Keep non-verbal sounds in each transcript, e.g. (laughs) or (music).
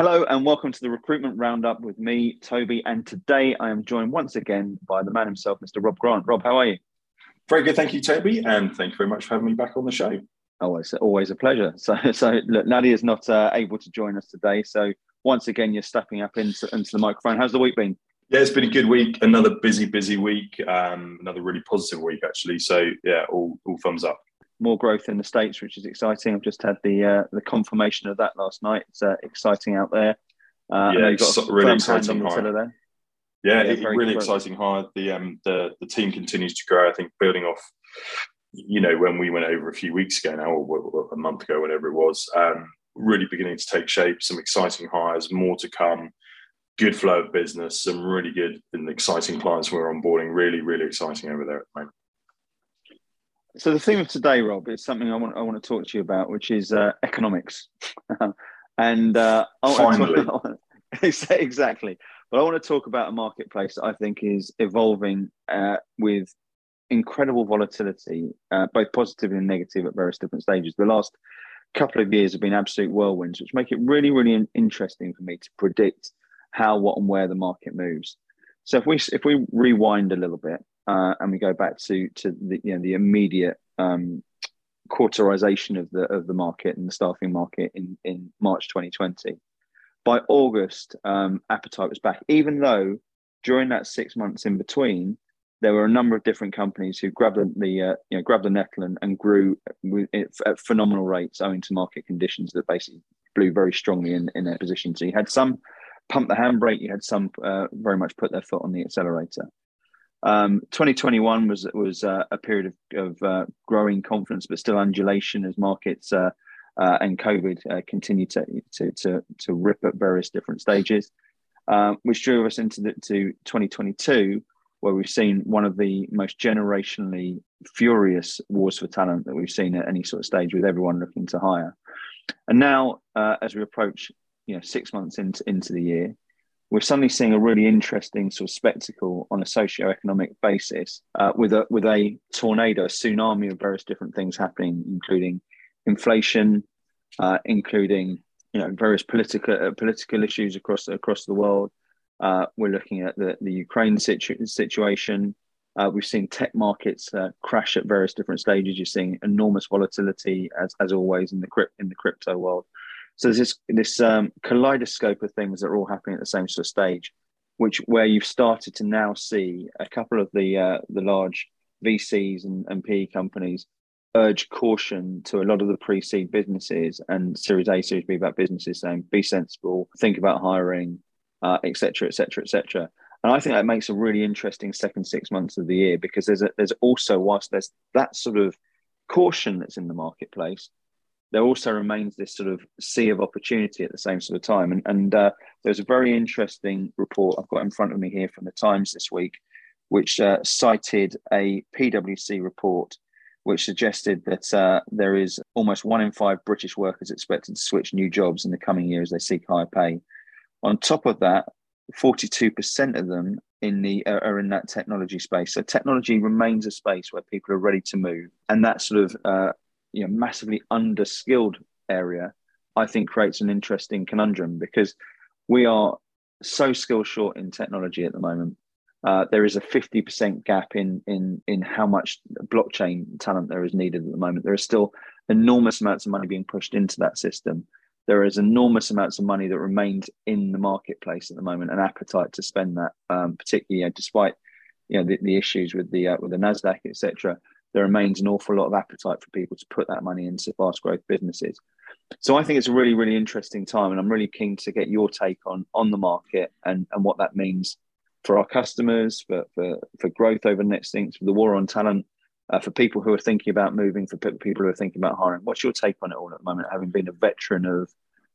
Hello and welcome to the recruitment roundup with me, Toby. And today I am joined once again by the man himself, Mr. Rob Grant. Rob, how are you? Very good, thank you, Toby, and thank you very much for having me back on the show. Always, always a pleasure. So, so look, Nadia is not uh, able to join us today. So, once again, you're stepping up into, into the microphone. How's the week been? Yeah, it's been a good week. Another busy, busy week. Um, another really positive week, actually. So, yeah, all, all thumbs up. More growth in the states, which is exciting. I've just had the uh, the confirmation of that last night. It's uh, exciting out there. Uh, yeah, it's really exciting hire. There. Yeah, yeah it, really exciting hire. The um the the team continues to grow. I think building off, you know, when we went over a few weeks ago now, or a month ago, whatever it was, um, really beginning to take shape. Some exciting hires, more to come. Good flow of business, some really good and exciting clients we're onboarding. Really, really exciting over there at the moment. So the theme of today, Rob, is something I want I want to talk to you about, which is uh, economics. (laughs) And uh, finally, (laughs) exactly. But I want to talk about a marketplace that I think is evolving uh, with incredible volatility, uh, both positive and negative at various different stages. The last couple of years have been absolute whirlwinds, which make it really, really interesting for me to predict how, what, and where the market moves. So if we if we rewind a little bit uh, and we go back to to the you know the immediate um, cauterization of the of the market and the staffing market in in March 2020. By August, um, appetite was back, even though during that six months in between, there were a number of different companies who grabbed the, uh, you know grabbed the nettle and, and grew with, at phenomenal rates owing to market conditions that basically blew very strongly in, in their position. So you had some pump the handbrake, you had some uh, very much put their foot on the accelerator. Um, 2021 was was uh, a period of, of uh, growing confidence, but still undulation as markets uh, uh and COVID uh, continue to, to, to to rip at various different stages, um, which drew us into the, to 2022, where we've seen one of the most generationally furious wars for talent that we've seen at any sort of stage, with everyone looking to hire. And now, uh, as we approach, you know, six months into into the year, we're suddenly seeing a really interesting sort of spectacle on a socio-economic basis uh, with a with a tornado, a tsunami of various different things happening, including inflation, uh, including you know various political uh, political issues across across the world. Uh, we're looking at the the Ukraine situ- situation. Uh, we've seen tech markets uh, crash at various different stages. You're seeing enormous volatility, as as always in the crypt in the crypto world. So there's this this um, kaleidoscope of things that are all happening at the same sort of stage, which where you've started to now see a couple of the uh, the large VCs and, and PE companies urge caution to a lot of the pre-seed businesses and Series A, Series B back businesses, saying be sensible, think about hiring, etc., etc., etc. And I think that makes a really interesting second six months of the year because there's a, there's also whilst there's that sort of caution that's in the marketplace, there also remains this sort of sea of opportunity at the same sort of time. And, and uh, there's a very interesting report I've got in front of me here from the Times this week, which uh, cited a PwC report which suggested that uh, there is almost one in five British workers expected to switch new jobs in the coming year as they seek higher pay. On top of that, 42% of them in the are in that technology space. So technology remains a space where people are ready to move, and that sort of uh, you know massively underskilled area, I think creates an interesting conundrum because we are so skill short in technology at the moment. Uh, there is a 50% gap in in in how much blockchain talent there is needed at the moment. There are still enormous amounts of money being pushed into that system. There is enormous amounts of money that remains in the marketplace at the moment, and appetite to spend that, um, particularly you know, despite you know the, the issues with the uh, with the Nasdaq, etc there remains an awful lot of appetite for people to put that money into fast growth businesses. So I think it's a really, really interesting time, and I'm really keen to get your take on on the market and and what that means for our customers, for for for growth over the next things, for the war on talent, uh, for people who are thinking about moving, for people who are thinking about hiring. What's your take on it all at the moment, having been a veteran of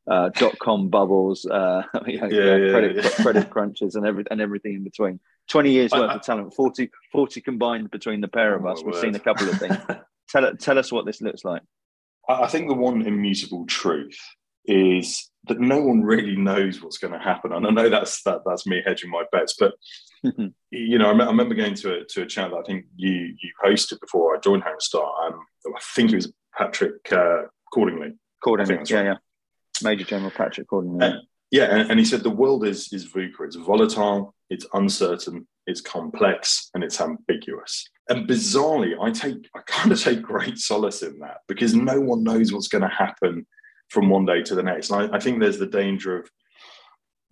uh, dot com bubbles, uh, (laughs) you know, yeah, yeah, credit yeah. credit crunches, and every and everything in between. Twenty years worth I, of talent, 40, 40 combined between the pair of oh us. We've word. seen a couple of things. (laughs) tell tell us what this looks like. I think the one immutable truth is that no one really knows what's going to happen, and I know that's that that's me hedging my bets. But (laughs) you know, I, I, remember going to a to a chat that I think you you hosted before I joined Harrington Starr. Um, I think it was Patrick uh, Cordingley. Cordingley, yeah, right. yeah. Major General Patrick. And, yeah, and, and he said the world is is VUCA. It's volatile, it's uncertain, it's complex, and it's ambiguous. And bizarrely, I take I kind of take great solace in that because no one knows what's going to happen from one day to the next. And I, I think there's the danger of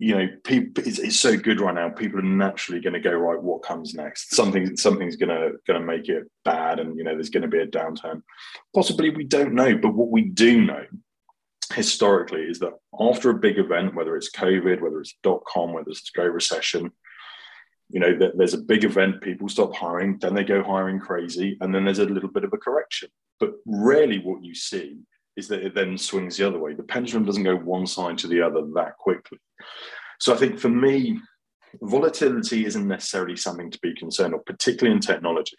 you know, people it's, it's, so good right now. People are naturally going to go right. What comes next? Something something's going to going to make it bad, and you know, there's going to be a downturn. Possibly, we don't know. But what we do know historically is that after a big event, whether it's COVID, whether it's dot com, whether it's the Great Recession, you know, there's a big event, people stop hiring, then they go hiring crazy, and then there's a little bit of a correction. But rarely, what you see is that it then swings the other way. The pendulum doesn't go one side to the other that quickly. So I think for me, volatility isn't necessarily something to be concerned of, particularly in technology.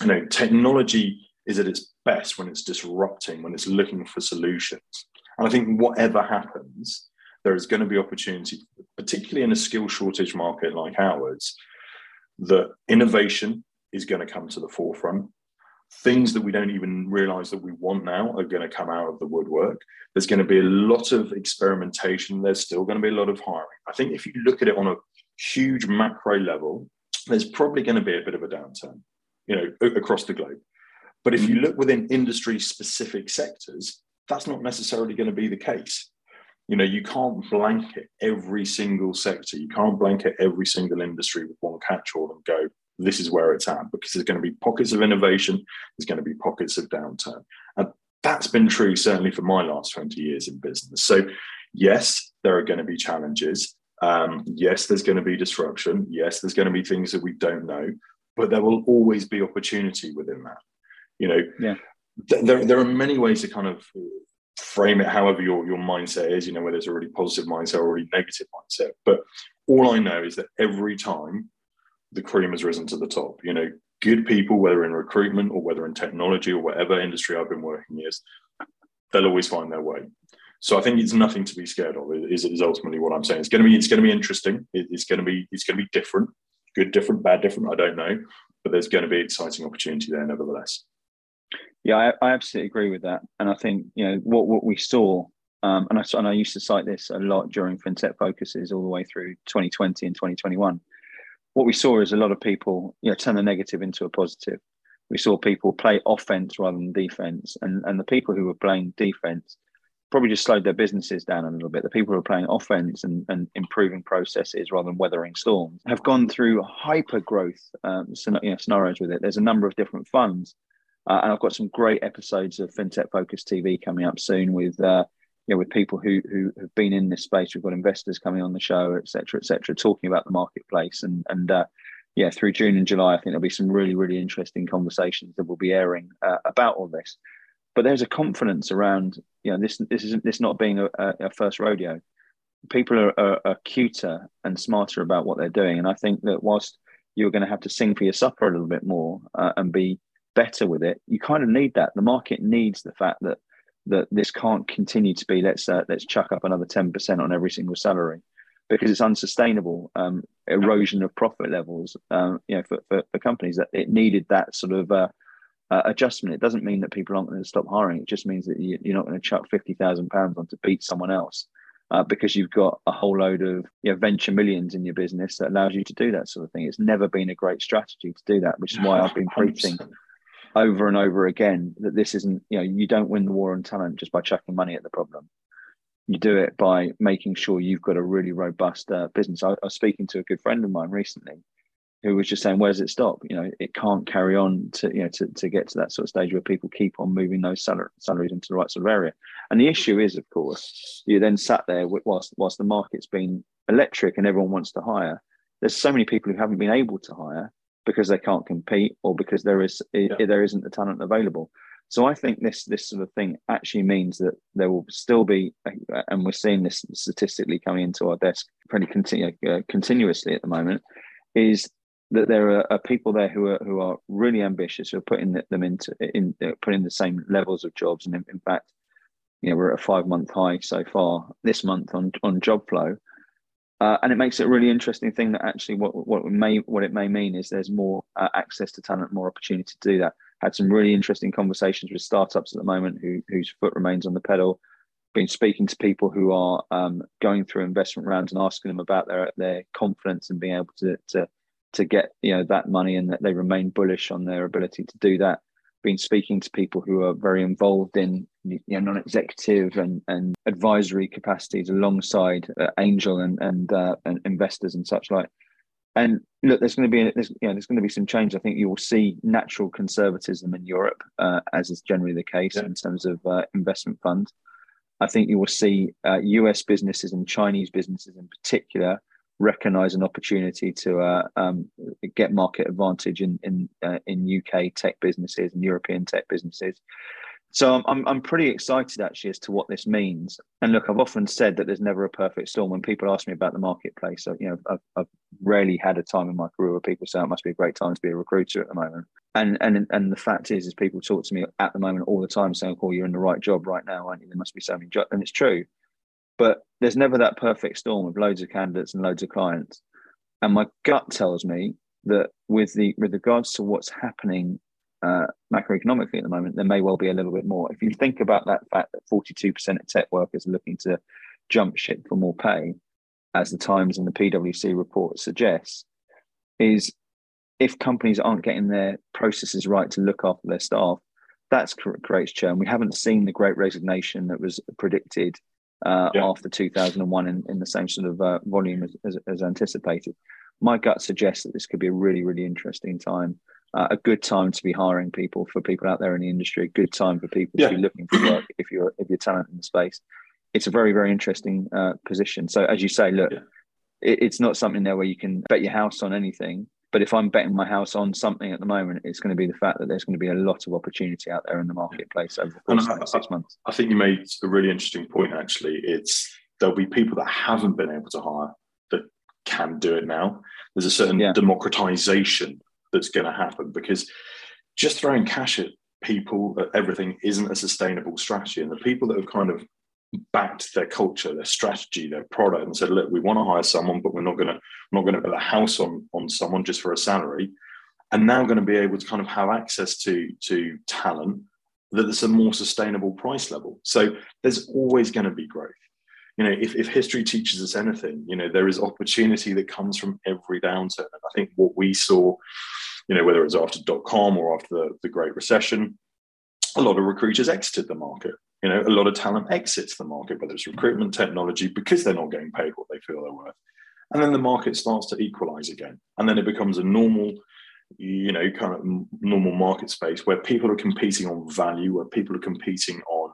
You know, technology is at its best when it's disrupting, when it's looking for solutions. And I think whatever happens, there is going to be opportunity, particularly in a skill shortage market like ours, that innovation is going to come to the forefront things that we don't even realize that we want now are going to come out of the woodwork. There's going to be a lot of experimentation. There's still going to be a lot of hiring. I think if you look at it on a huge macro level, there's probably going to be a bit of a downturn, you know, across the globe. But if you look within industry specific sectors, that's not necessarily going to be the case. You know, you can't blanket every single sector. You can't blanket every single industry with one catch-all and go, this is where it's at because there's going to be pockets of innovation, there's going to be pockets of downturn. And that's been true certainly for my last 20 years in business. So, yes, there are going to be challenges. Um, yes, there's going to be disruption. Yes, there's going to be things that we don't know, but there will always be opportunity within that. You know, yeah. Th- there, there are many ways to kind of frame it however your, your mindset is, you know, whether it's a really positive mindset or a really negative mindset. But all I know is that every time the cream has risen to the top. You know, good people, whether in recruitment or whether in technology or whatever industry I've been working in, they'll always find their way. So I think it's nothing to be scared of. Is, is ultimately what I'm saying. It's going to be it's going to be interesting. It, it's going to be it's going to be different, good, different, bad, different. I don't know, but there's going to be exciting opportunity there nevertheless. Yeah, I, I absolutely agree with that, and I think you know what what we saw. Um, and, I, and I used to cite this a lot during FinTech focuses all the way through 2020 and 2021 what we saw is a lot of people, you know, turn the negative into a positive. We saw people play offense rather than defense, and and the people who were playing defense probably just slowed their businesses down a little bit. The people who are playing offense and, and improving processes rather than weathering storms have gone through hyper growth um, you know, scenarios with it. There's a number of different funds. Uh, and I've got some great episodes of FinTech Focus TV coming up soon with uh, you know, with people who who have been in this space. We've got investors coming on the show, et cetera, et cetera, talking about the marketplace. And and uh, yeah, through June and July, I think there'll be some really really interesting conversations that will be airing uh, about all this. But there's a confidence around you know this this isn't this not being a, a first rodeo. People are, are, are cuter and smarter about what they're doing, and I think that whilst you're going to have to sing for your supper a little bit more uh, and be better with it, you kind of need that. The market needs the fact that that this can't continue to be let's uh, let's chuck up another 10% on every single salary because it's unsustainable um, erosion of profit levels um, you know for, for, for, companies that it needed that sort of uh, uh, adjustment it doesn't mean that people aren't going to stop hiring it just means that you, are not going to chuck 50,000 pounds on to beat someone else uh, because you've got a whole load of you know, venture millions in your business that allows you to do that sort of thing. It's never been a great strategy to do that, which is why I've been preaching over and over again that this isn't, you know, you don't win the war on talent just by chucking money at the problem. You do it by making sure you've got a really robust uh, business. I, I, was speaking to a good friend of mine recently who was just saying, where does it stop? You know, it can't carry on to, you know, to, to get to that sort of stage where people keep on moving those salaries into the right sort of area. And the issue is, of course, you then sat there whilst, whilst the market's been electric and everyone wants to hire. There's so many people who haven't been able to hire because they can't compete or because there is yeah. there isn't the talent available. So I think this this sort of thing actually means that there will still be, and we're seeing this statistically coming into our desk pretty continu- uh, continuously at the moment, is that there are, are, people there who are who are really ambitious, who are putting them into in uh, putting the same levels of jobs, and in, in fact, you know, we're at a five month high so far this month on on job flow. Uh, and it makes it a really interesting thing that actually what what it may what it may mean is there's more uh, access to talent, more opportunity to do that. Had some really interesting conversations with startups at the moment who whose foot remains on the pedal, been speaking to people who are um, going through investment rounds and asking them about their their confidence and being able to to to get you know that money and that they remain bullish on their ability to do that. Been speaking to people who are very involved in you know, non-executive and, and advisory capacities alongside uh, angel and and, uh, and investors and such like. And look, there's going to be there's, you know, there's going to be some change. I think you will see natural conservatism in Europe, uh, as is generally the case yeah. in terms of uh, investment funds. I think you will see uh, US businesses and Chinese businesses in particular recognize an opportunity to uh, um, get market advantage in in uh, in UK tech businesses and European tech businesses. So I'm, I'm, I'm pretty excited actually as to what this means. And look, I've often said that there's never a perfect storm. When people ask me about the marketplace, so, you know, I've, I've rarely had a time in my career where people say it must be a great time to be a recruiter at the moment. And and and the fact is, is people talk to me at the moment all the time saying, "Oh, you're in the right job right now, aren't you? There must be so many jobs," and it's true. But there's never that perfect storm of loads of candidates and loads of clients. And my gut tells me that with the with regards to what's happening uh, macroeconomically at the moment, there may well be a little bit more. If you think about that fact that 42% of tech workers are looking to jump ship for more pay, as the Times and the PwC report suggests, is if companies aren't getting their processes right to look after their staff, that creates churn. We haven't seen the great resignation that was predicted uh, yeah. after 2001 in, in the same sort of uh, volume as, as, as anticipated. My gut suggests that this could be a really, really interesting time uh, a good time to be hiring people for people out there in the industry. A good time for people yeah. to be looking for work if you're if you're talent in the space. It's a very very interesting uh, position. So as you say, look, yeah. it, it's not something there where you can bet your house on anything. But if I'm betting my house on something at the moment, it's going to be the fact that there's going to be a lot of opportunity out there in the marketplace over the course of six months. I think you made a really interesting point. Actually, it's there'll be people that haven't been able to hire that can do it now. There's a certain yeah. democratization that's going to happen because just throwing cash at people at everything isn't a sustainable strategy. And the people that have kind of backed their culture, their strategy, their product, and said, "Look, we want to hire someone, but we're not going to not going to put a house on on someone just for a salary," and now going to be able to kind of have access to to talent that is a more sustainable price level. So there's always going to be growth. You know, if, if history teaches us anything, you know, there is opportunity that comes from every downturn. And I think what we saw you know, whether it was after dot com or after the, the Great Recession, a lot of recruiters exited the market. You know, a lot of talent exits the market, whether it's recruitment technology, because they're not getting paid what they feel they're worth. And then the market starts to equalize again. And then it becomes a normal, you know, kind of normal market space where people are competing on value, where people are competing on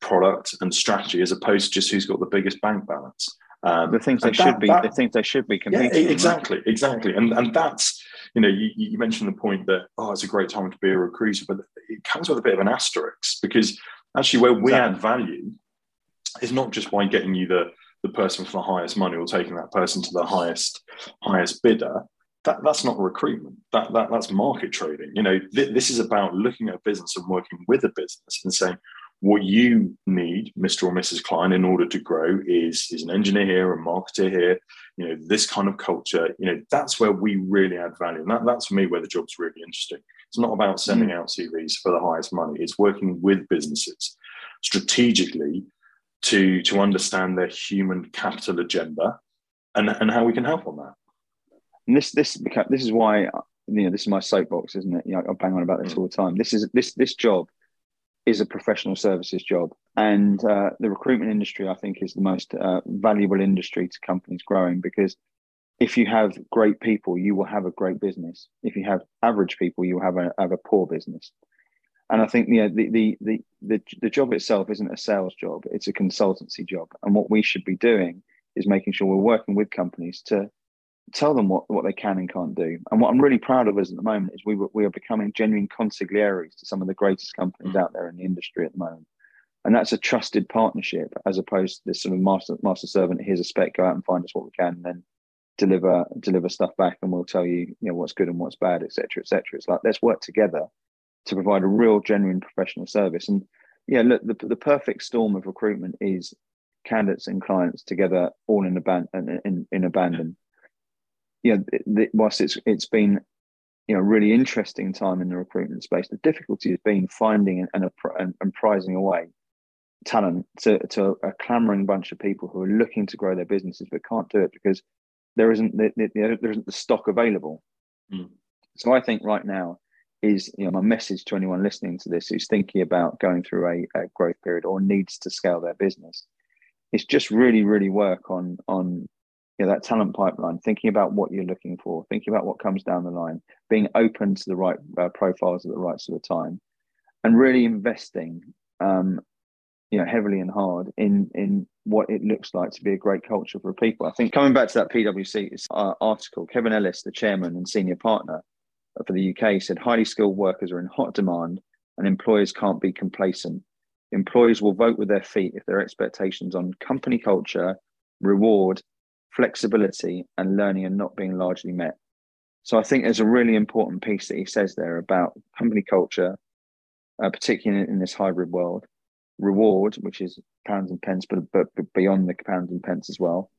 product and strategy, as opposed to just who's got the biggest bank balance. Um, the things they should that, be, that, the things they should be competing. Yeah, exactly, right? exactly, and and that's you know you, you mentioned the point that oh it's a great time to be a recruiter, but it comes with a bit of an asterisk because actually where we exactly. add value is not just by getting you the the person for the highest money or taking that person to the highest highest bidder. That, that's not recruitment. That, that that's market trading. You know, th- this is about looking at a business and working with a business and saying, what you need, Mr. or Mrs. Klein, in order to grow is, is an engineer here, a marketer here, you know, this kind of culture. You know, that's where we really add value. And that, that's for me where the job's really interesting. It's not about sending mm. out CVs for the highest money. It's working with businesses strategically to to understand their human capital agenda and, and how we can help on that. And this this this is why you know this is my soapbox, isn't it? You know, I bang on about this mm. all the time. This is this this job is a professional services job. And uh, the recruitment industry, I think, is the most uh, valuable industry to companies growing because if you have great people, you will have a great business. If you have average people, you will have a, have a poor business. And I think you know, the, the, the, the, the job itself isn't a sales job, it's a consultancy job. And what we should be doing is making sure we're working with companies to tell them what, what they can and can't do. And what I'm really proud of us at the moment is we, we are becoming genuine consigliaries to some of the greatest companies out there in the industry at the moment. And that's a trusted partnership as opposed to this sort of master master servant. Here's a spec, go out and find us what we can, and then deliver deliver stuff back, and we'll tell you, you know, what's good and what's bad, etc., etc. It's like let's work together to provide a real, genuine professional service. And yeah, look, the, the perfect storm of recruitment is candidates and clients together, all in a band in, in abandon you know, whilst it's it's been you know really interesting time in the recruitment space, the difficulty has been finding and and, and, and prizing away talent to, to a clamoring bunch of people who are looking to grow their businesses but can't do it because there isn't the, the, there isn't the stock available. Mm. So I think right now is you know my message to anyone listening to this who's thinking about going through a, a growth period or needs to scale their business is just really really work on on you know, that talent pipeline, thinking about what you're looking for, thinking about what comes down the line, being open to the right uh, profiles at the right sort of time, and really investing, um, you know, heavily and hard in in what it looks like to be a great culture for people. I think coming back to that PwC article, Kevin Ellis, the chairman and senior partner for the UK, said highly skilled workers are in hot demand, and employers can't be complacent. Employers will vote with their feet if their expectations on company culture, reward, flexibility, and learning are not being largely met. So I think there's a really important piece that he says there about company culture, uh, particularly in this hybrid world, reward, which is pounds and pence, but, but, beyond the pounds and pence as well.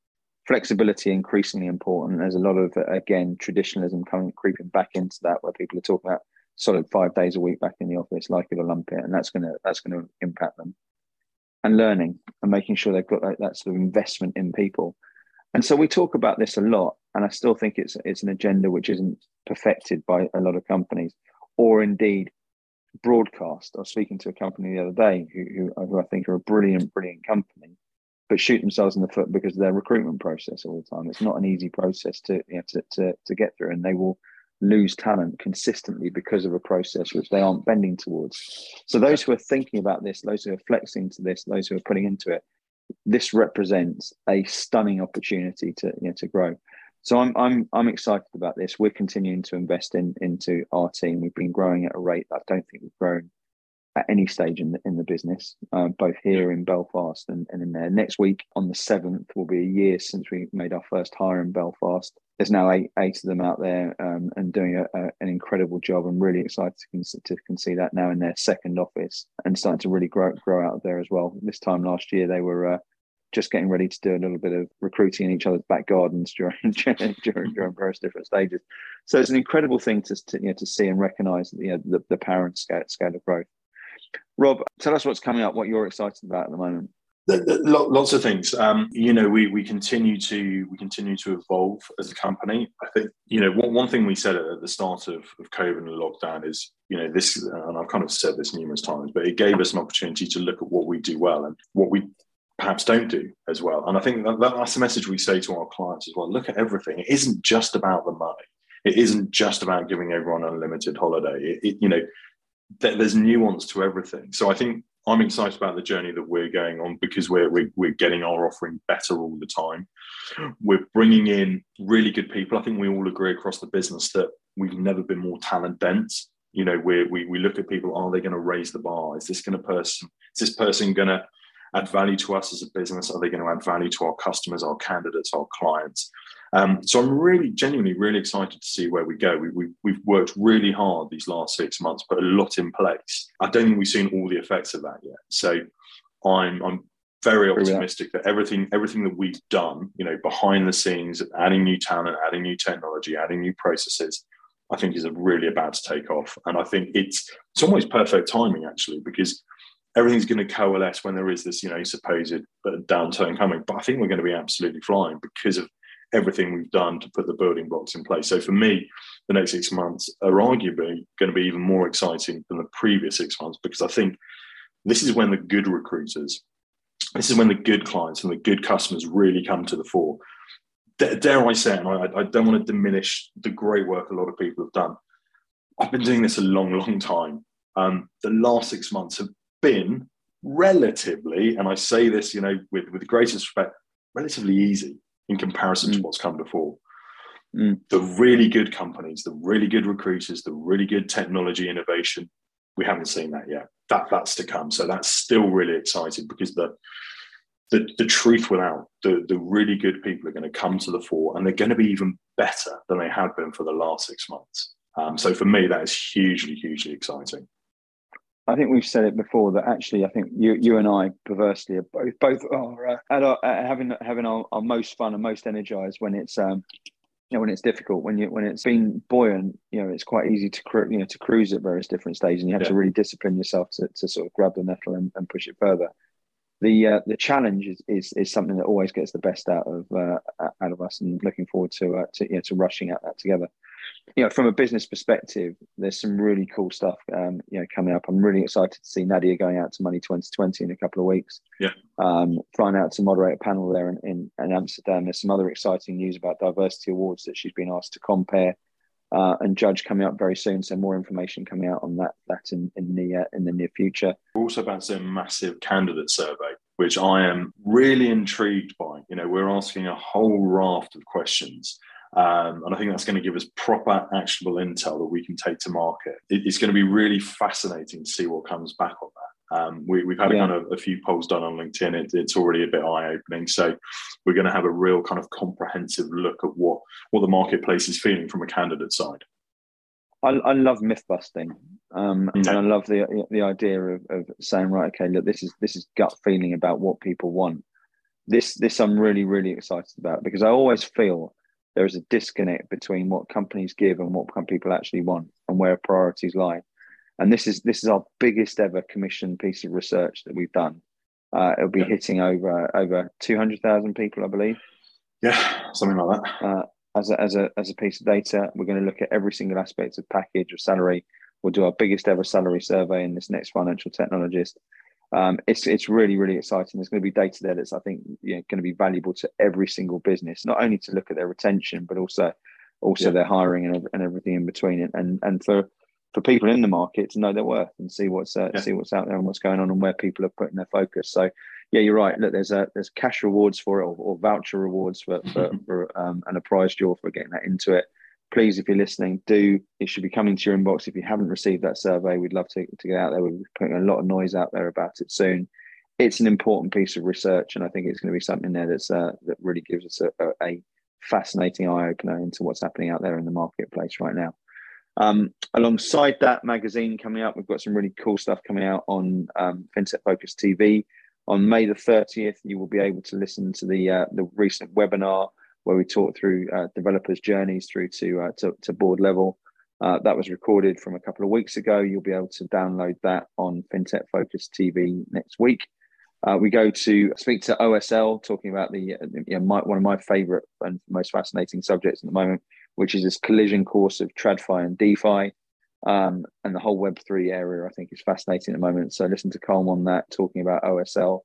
Flexibility increasingly important. There's a lot of again traditionalism coming creeping back into that, where people are talking about solid five days a week back in the office, like it or lump it, and that's gonna that's gonna impact them. And learning and making sure they've got that, that sort of investment in people. And so we talk about this a lot, and I still think it's it's an agenda which isn't perfected by a lot of companies, or indeed broadcast. I was speaking to a company the other day who, who, who I think are a brilliant, brilliant company, but shoot themselves in the foot because of their recruitment process all the time. It's not an easy process to you know, to, to to get through, and they will lose talent consistently because of a process which they aren't bending towards. So those who are thinking about this, those who are flexing to this, those who are putting into it, this represents a stunning opportunity to you know, to grow. So I'm I'm I'm excited about this. We're continuing to invest in into our team. We've been growing at a rate that I don't think we've grown at any stage in the in the business, uh, both here in Belfast and, and in there. Next week on the seventh will be a year since we made our first hire in Belfast. There's now eight eight of them out there um, and doing a, a, an incredible job. I'm really excited to, to can see that now in their second office and starting to really grow grow out there as well. This time last year they were. Uh, just getting ready to do a little bit of recruiting in each other's back gardens (laughs) during during, during various different stages. So it's an incredible thing to, to you know to see and recognise you know, the, the power and scale, scale of growth. Rob, tell us what's coming up, what you're excited about at the moment. Lots of things. Um, you know, we, we continue to we continue to evolve as a company. I think you know one, one thing we said at the start of, of COVID and lockdown is you know this, and I've kind of said this numerous times, but it gave us an opportunity to look at what we do well and what we perhaps don't do as well. And I think that, that's the message we say to our clients as well. Look at everything. It isn't just about the money. It isn't just about giving everyone unlimited holiday. It, it, you know, th- there's nuance to everything. So I think I'm excited about the journey that we're going on because we're, we're, we're getting our offering better all the time. We're bringing in really good people. I think we all agree across the business that we've never been more talent dense. You know, we we we look at people. Are they going to raise the bar? Is this going to person? Is this person going to add value to us as a business? Are they going to add value to our customers, our candidates, our clients? Um, so I'm really, genuinely, really excited to see where we go. We, we, we've worked really hard these last six months, put a lot in place. I don't think we've seen all the effects of that yet. So I'm, I'm very optimistic that everything, everything that we've done, you know, behind the scenes, adding new talent, adding new technology, adding new processes, I think is really about to take off. And I think it's it's almost perfect timing actually, because everything's going to coalesce when there is this, you know, supposed downturn coming. But I think we're going to be absolutely flying because of everything we've done to put the building blocks in place. So for me, the next six months are arguably going to be even more exciting than the previous six months because I think this is when the good recruiters, this is when the good clients and the good customers really come to the fore. Dare I say, and I, I don't want to diminish the great work a lot of people have done. I've been doing this a long, long time. Um, the last six months have been relatively, and I say this, you know, with, with the greatest respect, relatively easy in comparison mm. to what's come before. Mm. The really good companies, the really good recruiters, the really good technology innovation, we haven't seen that yet. That that's to come. So that's still really exciting because the the, the truth without the, the really good people are going to come to the fore and they're going to be even better than they have been for the last six months. Um, so for me, that is hugely, hugely exciting. I think we've said it before that actually I think you you and I perversely are both both are uh, at our, uh, having having our, our, most fun and most energized when it's um you know when it's difficult when you when it's been buoyant you know it's quite easy to cru- you know to cruise at various different stages and you have yeah. to really discipline yourself to, to sort of grab the nettle and, and push it further the uh, the challenge is, is is something that always gets the best out of uh, out of us, and looking forward to uh, to you know, to rushing at that together. You know, from a business perspective, there's some really cool stuff um, you know coming up. I'm really excited to see Nadia going out to Money 2020 in a couple of weeks. Yeah, um, flying out to moderate a panel there in, in, in Amsterdam. There's some other exciting news about diversity awards that she's been asked to compare uh, and judge coming up very soon. So more information coming out on that that in, in the uh, in the near future. We're also about to a massive candidate survey, which I am really intrigued by. You know, we're asking a whole raft of questions. Um, and I think that's going to give us proper actionable intel that we can take to market. It, it's going to be really fascinating to see what comes back on that. Um, we, have had yeah. a kind of a few polls done on LinkedIn. It, it's already a bit eye opening. So we're going to have a real kind of comprehensive look at what what the marketplace is feeling from a candidate side. I, I love myth busting, um, and I love the the idea of, of saying right, okay, look, this is this is gut feeling about what people want. This this I'm really really excited about because I always feel there is a disconnect between what companies give and what people actually want and where priorities lie and this is this is our biggest ever commissioned piece of research that we've done. Uh, it'll be yeah. hitting over over two hundred thousand people, I believe. Yeah, something like that. Uh, as a, as a as a piece of data, we're going to look at every single aspect of package or salary. We'll do our biggest ever salary survey in this next financial technologist. Um, it's it's really really exciting. There's going to be data there that's I think you know, going to be valuable to every single business, not only to look at their retention, but also also yeah. their hiring and, and everything in between. And and for for people in the market to know their worth and see what's uh, yeah. see what's out there and what's going on and where people are putting their focus. So, yeah, you're right. Look, there's a there's cash rewards for it or, or voucher rewards for for, mm-hmm. for um, and a prize draw for getting that into it. Please, if you're listening, do it should be coming to your inbox. If you haven't received that survey, we'd love to, to get out there. We're putting a lot of noise out there about it soon. It's an important piece of research, and I think it's going to be something there that's uh, that really gives us a, a, fascinating eye opener into what's happening out there in the marketplace right now. Um, alongside that magazine coming out, we've got some really cool stuff coming out on um, FinTech Focus TV. On May the 30th, you will be able to listen to the uh, the recent webinar where we talk through uh, developers' journeys through to, uh, to, to board level. Uh, that was recorded from a couple of weeks ago. You'll be able to download that on FinTech Focus TV next week. Uh, we go to speak to OSL, talking about the you know, my, one of my favourite and most fascinating subjects at the moment, which is this collision course of TradFi and DeFi. Um, and the whole Web3 area, I think, is fascinating at the moment. So listen to Colm on that, talking about OSL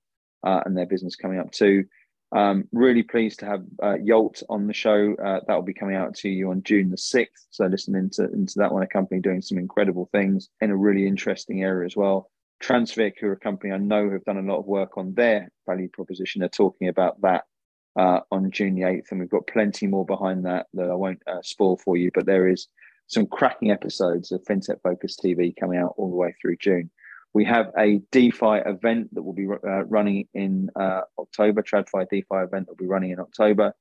uh, and their business coming up too. Um, really pleased to have uh, Yolt on the show. Uh, that will be coming out to you on June the 6th. So listen into, into that one, a company doing some incredible things in a really interesting area as well. Transfic, who are a company I know have done a lot of work on their value proposition, they're talking about that uh, on June the 8th. And we've got plenty more behind that that I won't uh, spoil for you, but there is some cracking episodes of FinTech Focus TV coming out all the way through June. We have a DeFi event that will be uh, running in uh, October, TradFi DeFi event that will be running in October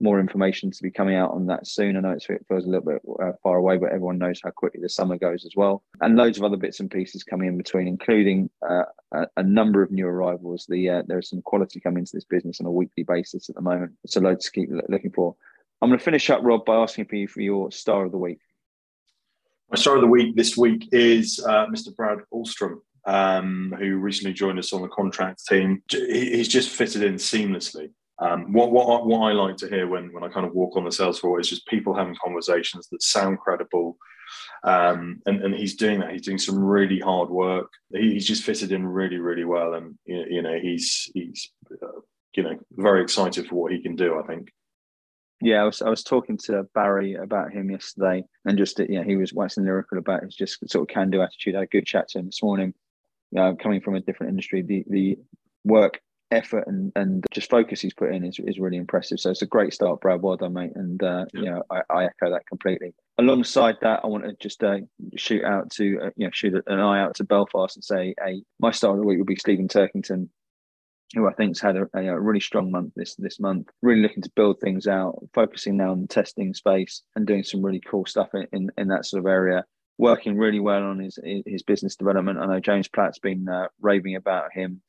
more information to be coming out on that soon. I know it feels a little bit uh, far away, but everyone knows how quickly the summer goes as well. And loads of other bits and pieces coming in between, including uh, a, a, number of new arrivals. The uh, there's some quality coming into this business on a weekly basis at the moment. So loads to keep looking for. I'm going to finish up, Rob, by asking for you for your star of the week. My star of the week this week is uh, Mr. Brad Ahlstrom. Um, who recently joined us on the contract team. He's just fitted in seamlessly. Um, what, what, what I like to hear when, when I kind of walk on the sales floor is just people having conversations that sound credible. Um, and, and he's doing that. He's doing some really hard work. He, he's just fitted in really, really well. And, you know, he's, he's uh, you know, very excited for what he can do, I think. Yeah, I was I was talking to Barry about him yesterday, and just you know he was waxing lyrical about his just sort of can do attitude. I had a good chat to him this morning. Know, coming from a different industry, the the work effort and, and just focus he's put in is, is really impressive. So it's a great start, Brad. Well done, mate. And uh, yeah. you know, I, I, echo that completely. Alongside that, I want to just uh, shoot out to uh, you know shoot an eye out to Belfast and say, hey, my start of the week will be Stephen Turkington, who I think's had a, a, really strong month this this month. Really looking to build things out, focusing now on the testing space and doing some really cool stuff in, in, in that sort of area working really well on his his business development. I know James Platt's been uh, raving about him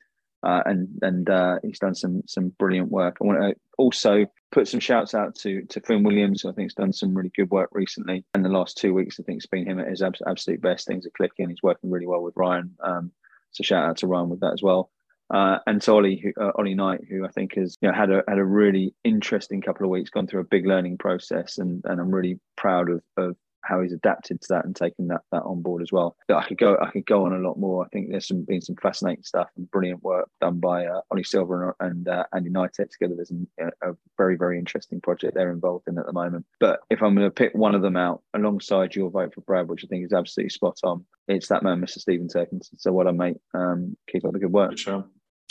uh, and and uh, he's done some some brilliant work. I want to also put some shouts out to to Finn Williams, who I think has done some really good work recently. In the last two weeks, I think it's been him at his absolute best. Things are clicking. He's working really well with Ryan. Um, so shout out to Ryan with that as well. Uh, and to Ollie, who, uh, Ollie Knight, who I think has you know, had a had a really interesting couple of weeks, gone through a big learning process, and and I'm really proud of of how he's adapted to that and taken that that on board as well. But I could go I could go on a lot more. I think there's some been some fascinating stuff and brilliant work done by uh, Ollie Silver and, and uh, Andy Knight together. There's an, a very very interesting project they're involved in at the moment. But if I'm going to pick one of them out alongside your vote for Brad, which I think is absolutely spot on, it's that man, Mr. Stephen Turkington. So well done, mate. Um, keep up the good work. Good show.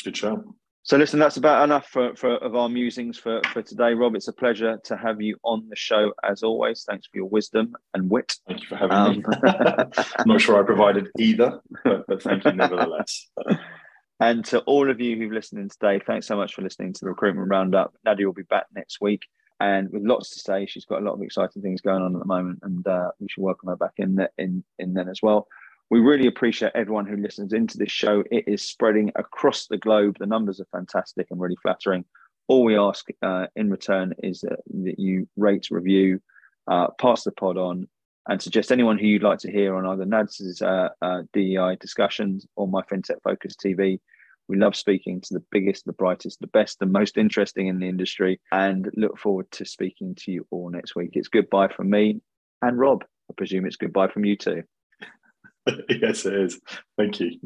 Good show. So listen, that's about enough for, for of our musings for, for today. Rob, it's a pleasure to have you on the show as always. Thanks for your wisdom and wit. Thank you for having um, me. (laughs) I'm not sure I provided either, but, but thank you nevertheless. (laughs) and to all of you who've listened in today, thanks so much for listening to the Recruitment Roundup. Nadia will be back next week and with lots to say. She's got a lot of exciting things going on at the moment, and uh, we should welcome her back in, the, in, in then as well. We really appreciate everyone who listens into this show. It is spreading across the globe. The numbers are fantastic and really flattering. All we ask uh, in return is that, that you rate, review, uh, pass the pod on, and suggest anyone who you'd like to hear on either NADS's uh, uh DEI discussions or my FinTech Focus TV. We love speaking to the biggest, the brightest, the best, the most interesting in the industry, and look forward to speaking to you all next week. It's goodbye from me and Rob. I presume it's goodbye from you too. (laughs) yes, it is. Thank you.